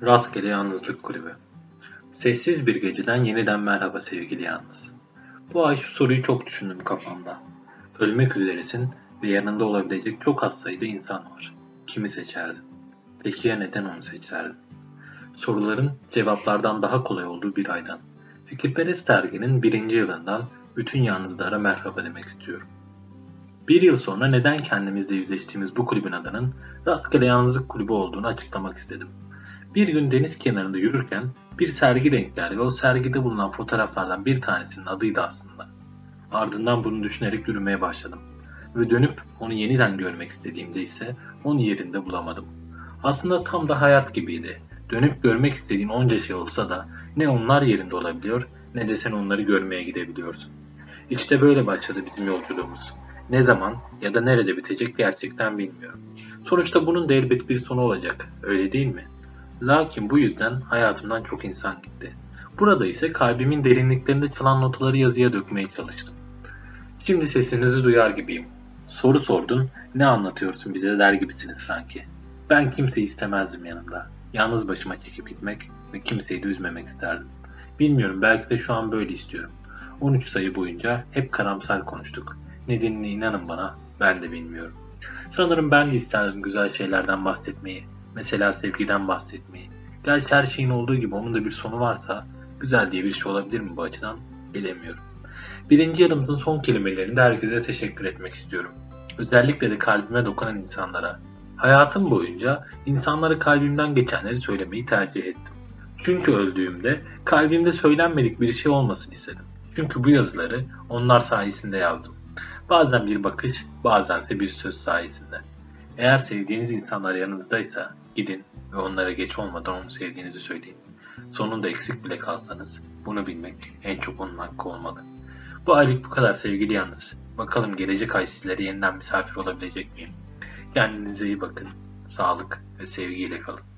Rastgele Yalnızlık Kulübü Sessiz bir geceden yeniden merhaba sevgili yalnız. Bu ay şu soruyu çok düşündüm kafamda. Ölmek üzeresin ve yanında olabilecek çok az sayıda insan var. Kimi seçerdin? Peki ya neden onu seçerdin? Soruların cevaplardan daha kolay olduğu bir aydan. Fikirperest derginin birinci yılından bütün yalnızlara merhaba demek istiyorum. Bir yıl sonra neden kendimizle yüzleştiğimiz bu kulübün adının Rastgele Yalnızlık Kulübü olduğunu açıklamak istedim. Bir gün deniz kenarında yürürken bir sergi denk geldi ve o sergide bulunan fotoğraflardan bir tanesinin adıydı aslında. Ardından bunu düşünerek yürümeye başladım. Ve dönüp onu yeniden görmek istediğimde ise onu yerinde bulamadım. Aslında tam da hayat gibiydi. Dönüp görmek istediğin onca şey olsa da ne onlar yerinde olabiliyor ne de sen onları görmeye gidebiliyorsun. İşte böyle başladı bizim yolculuğumuz. Ne zaman ya da nerede bitecek gerçekten bilmiyorum. Sonuçta bunun da elbet bir sonu olacak, öyle değil mi? Lakin bu yüzden hayatımdan çok insan gitti. Burada ise kalbimin derinliklerinde çalan notaları yazıya dökmeye çalıştım. Şimdi sesinizi duyar gibiyim. Soru sordun, ne anlatıyorsun bize der gibisiniz sanki. Ben kimseyi istemezdim yanımda. Yalnız başıma çekip gitmek ve kimseyi de üzmemek isterdim. Bilmiyorum belki de şu an böyle istiyorum. 13 sayı boyunca hep karamsar konuştuk. Nedenini inanın bana ben de bilmiyorum. Sanırım ben de isterdim güzel şeylerden bahsetmeyi. Mesela sevgiden bahsetmeyi. Gerçi her şeyin olduğu gibi onun da bir sonu varsa güzel diye bir şey olabilir mi bu açıdan bilemiyorum. Birinci yarımızın son kelimelerinde herkese teşekkür etmek istiyorum. Özellikle de kalbime dokunan insanlara. Hayatım boyunca insanlara kalbimden geçenleri söylemeyi tercih ettim. Çünkü öldüğümde kalbimde söylenmedik bir şey olmasın istedim. Çünkü bu yazıları onlar sayesinde yazdım. Bazen bir bakış, bazense bir söz sayesinde. Eğer sevdiğiniz insanlar yanınızdaysa gidin ve onlara geç olmadan onu sevdiğinizi söyleyin. Sonunda eksik bile kalsanız bunu bilmek en çok onun hakkı olmalı. Bu aylık bu kadar sevgili yalnız. Bakalım gelecek ay sizlere yeniden misafir olabilecek miyim? Kendinize iyi bakın. Sağlık ve sevgiyle kalın.